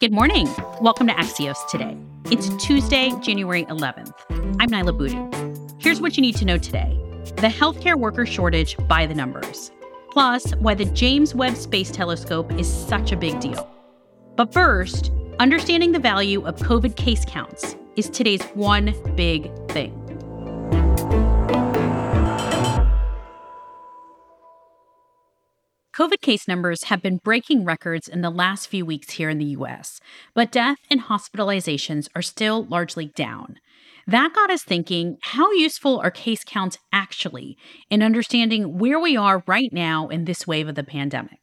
Good morning. Welcome to Axios today. It's Tuesday, January 11th. I'm Niala Boodhoo. Here's what you need to know today the healthcare worker shortage by the numbers, plus, why the James Webb Space Telescope is such a big deal. But first, understanding the value of COVID case counts is today's one big thing. COVID case numbers have been breaking records in the last few weeks here in the US, but death and hospitalizations are still largely down. That got us thinking how useful are case counts actually in understanding where we are right now in this wave of the pandemic?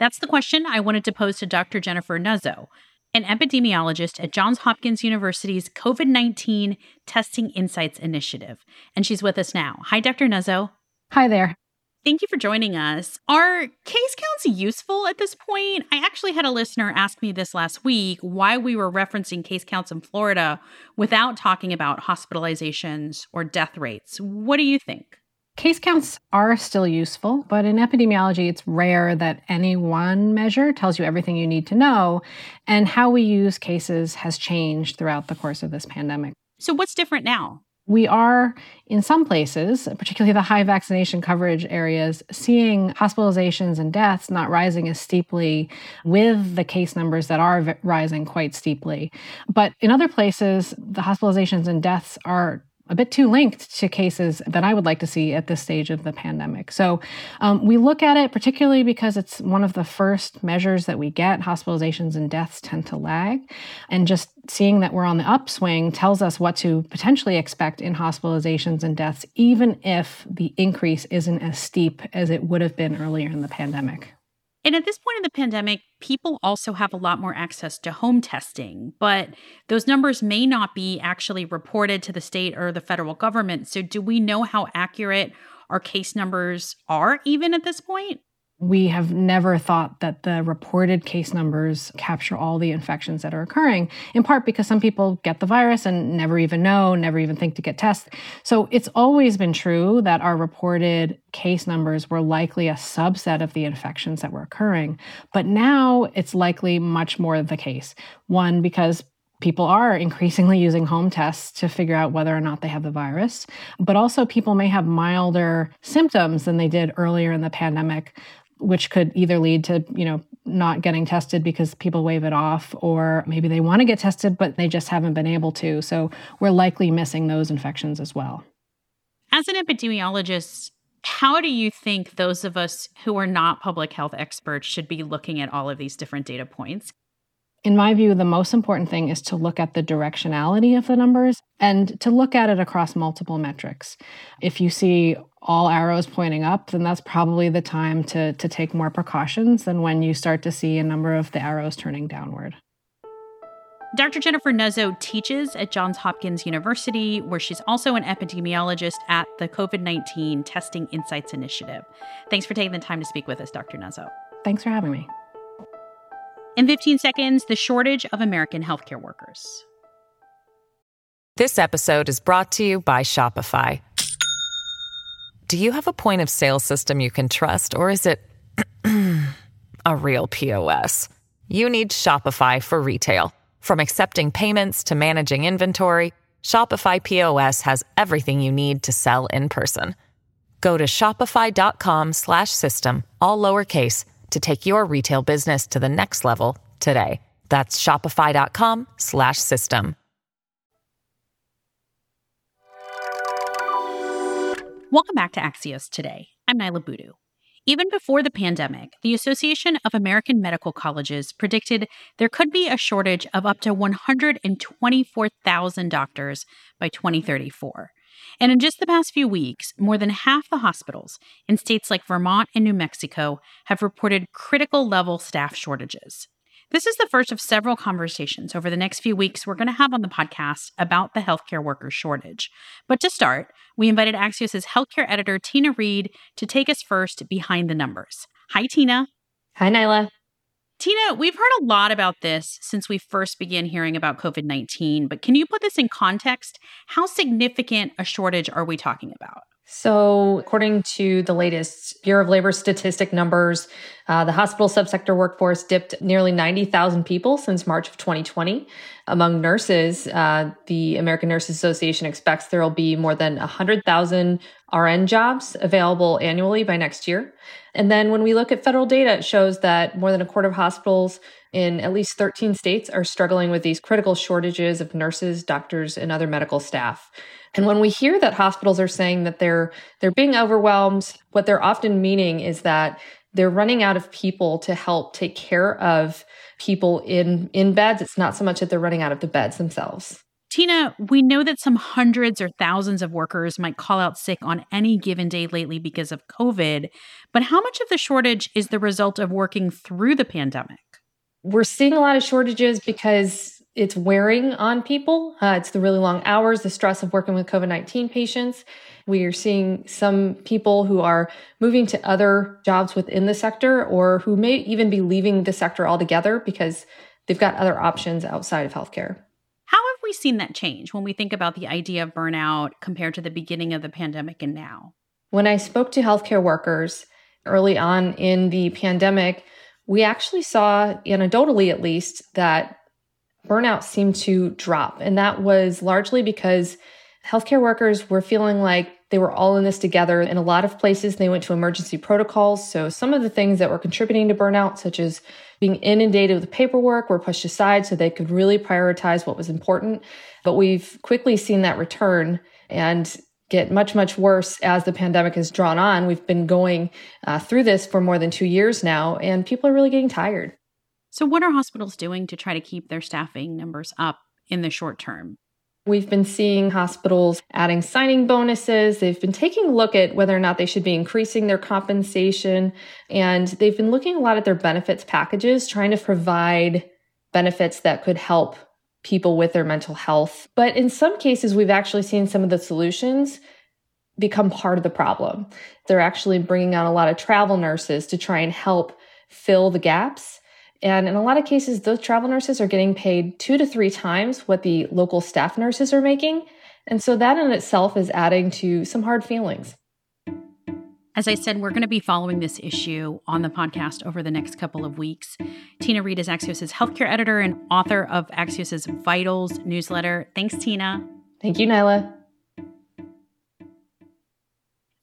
That's the question I wanted to pose to Dr. Jennifer Nuzzo, an epidemiologist at Johns Hopkins University's COVID 19 Testing Insights Initiative. And she's with us now. Hi, Dr. Nuzzo. Hi there. Thank you for joining us. Are case counts useful at this point? I actually had a listener ask me this last week why we were referencing case counts in Florida without talking about hospitalizations or death rates. What do you think? Case counts are still useful, but in epidemiology, it's rare that any one measure tells you everything you need to know, and how we use cases has changed throughout the course of this pandemic. So, what's different now? We are, in some places, particularly the high vaccination coverage areas, seeing hospitalizations and deaths not rising as steeply with the case numbers that are v- rising quite steeply. But in other places, the hospitalizations and deaths are a bit too linked to cases that I would like to see at this stage of the pandemic. So um, we look at it particularly because it's one of the first measures that we get. Hospitalizations and deaths tend to lag. And just seeing that we're on the upswing tells us what to potentially expect in hospitalizations and deaths, even if the increase isn't as steep as it would have been earlier in the pandemic. And at this point in the pandemic, people also have a lot more access to home testing, but those numbers may not be actually reported to the state or the federal government. So, do we know how accurate our case numbers are even at this point? We have never thought that the reported case numbers capture all the infections that are occurring, in part because some people get the virus and never even know, never even think to get tested. So it's always been true that our reported case numbers were likely a subset of the infections that were occurring. But now it's likely much more the case. One, because people are increasingly using home tests to figure out whether or not they have the virus. But also, people may have milder symptoms than they did earlier in the pandemic, which could either lead to, you know, not getting tested because people wave it off, or maybe they want to get tested, but they just haven't been able to. So we're likely missing those infections as well. As an epidemiologist, how do you think those of us who are not public health experts should be looking at all of these different data points? In my view, the most important thing is to look at the directionality of the numbers and to look at it across multiple metrics. If you see all arrows pointing up, then that's probably the time to, to take more precautions than when you start to see a number of the arrows turning downward. Dr. Jennifer Nuzzo teaches at Johns Hopkins University, where she's also an epidemiologist at the COVID 19 Testing Insights Initiative. Thanks for taking the time to speak with us, Dr. Nuzzo. Thanks for having me. In 15 seconds, the shortage of American healthcare workers. This episode is brought to you by Shopify. Do you have a point of sale system you can trust, or is it a real POS? You need Shopify for retail. From accepting payments to managing inventory, Shopify POS has everything you need to sell in person. Go to shopify.com/system all lowercase to take your retail business to the next level today. That's shopify.com/system. Welcome back to Axios today. I'm Niala Boodhoo. Even before the pandemic, the Association of American Medical Colleges predicted there could be a shortage of up to 124,000 doctors by 2034. And in just the past few weeks, more than half the hospitals in states like Vermont and New Mexico have reported critical level staff shortages. This is the first of several conversations over the next few weeks we're going to have on the podcast about the healthcare worker shortage. But to start, we invited Axios' healthcare editor, Tina Reed, to take us first behind the numbers. Hi, Tina. Hi, Niala. Tina, we've heard a lot about this since we first began hearing about COVID 19, but can you put this in context? How significant a shortage are we talking about? So, according to the latest Bureau of Labor statistic numbers, uh, the hospital subsector workforce dipped nearly 90,000 people since March of 2020. Among nurses, uh, the American Nurses Association expects there will be more than 100,000 RN jobs available annually by next year. And then when we look at federal data, it shows that more than a quarter of hospitals in at least 13 states are struggling with these critical shortages of nurses, doctors, and other medical staff. And when we hear that hospitals are saying that they're they're being overwhelmed, what they're often meaning is that they're running out of people to help take care of people in in beds. It's not so much that they're running out of the beds themselves. Tina, we know that some hundreds or thousands of workers might call out sick on any given day lately because of COVID, but how much of the shortage is the result of working through the pandemic? We're seeing a lot of shortages because it's wearing on people. Uh, it's the really long hours, the stress of working with COVID 19 patients. We are seeing some people who are moving to other jobs within the sector or who may even be leaving the sector altogether because they've got other options outside of healthcare. How have we seen that change when we think about the idea of burnout compared to the beginning of the pandemic and now? When I spoke to healthcare workers early on in the pandemic, we actually saw, anecdotally at least, that burnout seemed to drop. And that was largely because healthcare workers were feeling like they were all in this together. In a lot of places, they went to emergency protocols. So some of the things that were contributing to burnout, such as being inundated with paperwork, were pushed aside so they could really prioritize what was important. But we've quickly seen that return and get much, much worse as the pandemic has drawn on. We've been going uh, through this for more than two years now, and people are really getting tired. So, what are hospitals doing to try to keep their staffing numbers up in the short term? We've been seeing hospitals adding signing bonuses. They've been taking a look at whether or not they should be increasing their compensation. And they've been looking a lot at their benefits packages, trying to provide benefits that could help people with their mental health. But in some cases, we've actually seen some of the solutions become part of the problem. They're actually bringing on a lot of travel nurses to try and help fill the gaps. And in a lot of cases, those travel nurses are getting paid two to three times what the local staff nurses are making. And so that in itself is adding to some hard feelings. As I said, we're going to be following this issue on the podcast over the next couple of weeks. Tina Reed is Axios' healthcare editor and author of Axios' Vitals newsletter. Thanks, Tina. Thank you, Niala.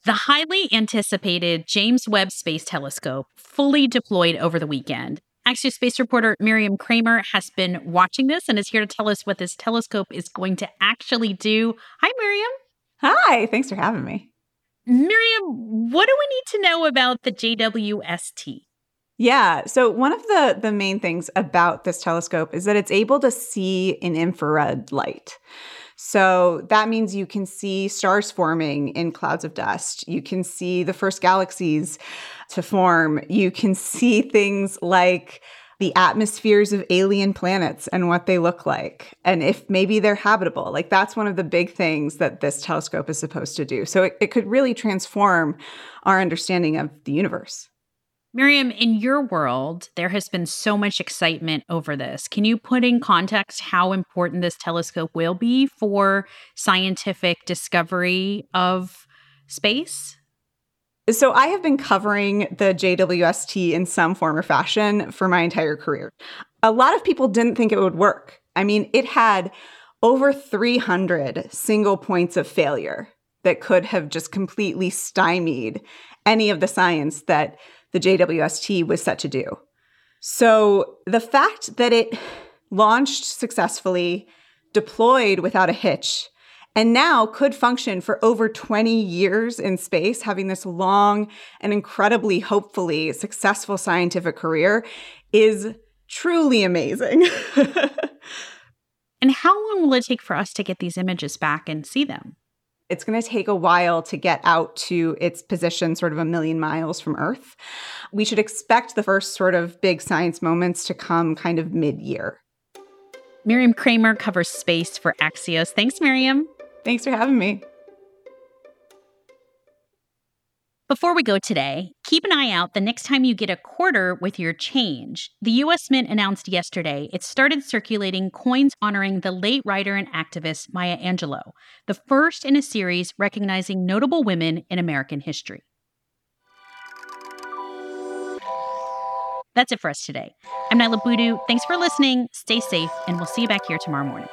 The highly anticipated James Webb Space Telescope fully deployed over the weekend. Axios space reporter Miriam Kramer has been watching this and is here to tell us what this telescope is going to actually do. Hi, Miriam. Hi, thanks for having me. Miriam, what do we need to know about the JWST? Yeah, so one of the the main things about this telescope is that it's able to see in infrared light. So that means you can see stars forming in clouds of dust. You can see the first galaxies to form. You can see things like the atmospheres of alien planets and what they look like, and if maybe they're habitable. Like, that's one of the big things that this telescope is supposed to do. So, it, it could really transform our understanding of the universe. Miriam, in your world, there has been so much excitement over this. Can you put in context how important this telescope will be for scientific discovery of space? So, I have been covering the JWST in some form or fashion for my entire career. A lot of people didn't think it would work. I mean, it had over 300 single points of failure that could have just completely stymied any of the science that the JWST was set to do. So the fact that it launched successfully, deployed without a hitch, and now could function for over 20 years in space, having this long and incredibly, hopefully, successful scientific career is truly amazing. and how long will it take for us to get these images back and see them? It's going to take a while to get out to its position, sort of a million miles from Earth. We should expect the first sort of big science moments to come kind of mid year. Miriam Kramer covers space for Axios. Thanks, Miriam. Thanks for having me. Before we go today, keep an eye out the next time you get a quarter with your change. The US Mint announced yesterday it started circulating coins honoring the late writer and activist Maya Angelou, the first in a series recognizing notable women in American history. That's it for us today. I'm Niala Boodhoo. Thanks for listening. Stay safe, and we'll see you back here tomorrow morning.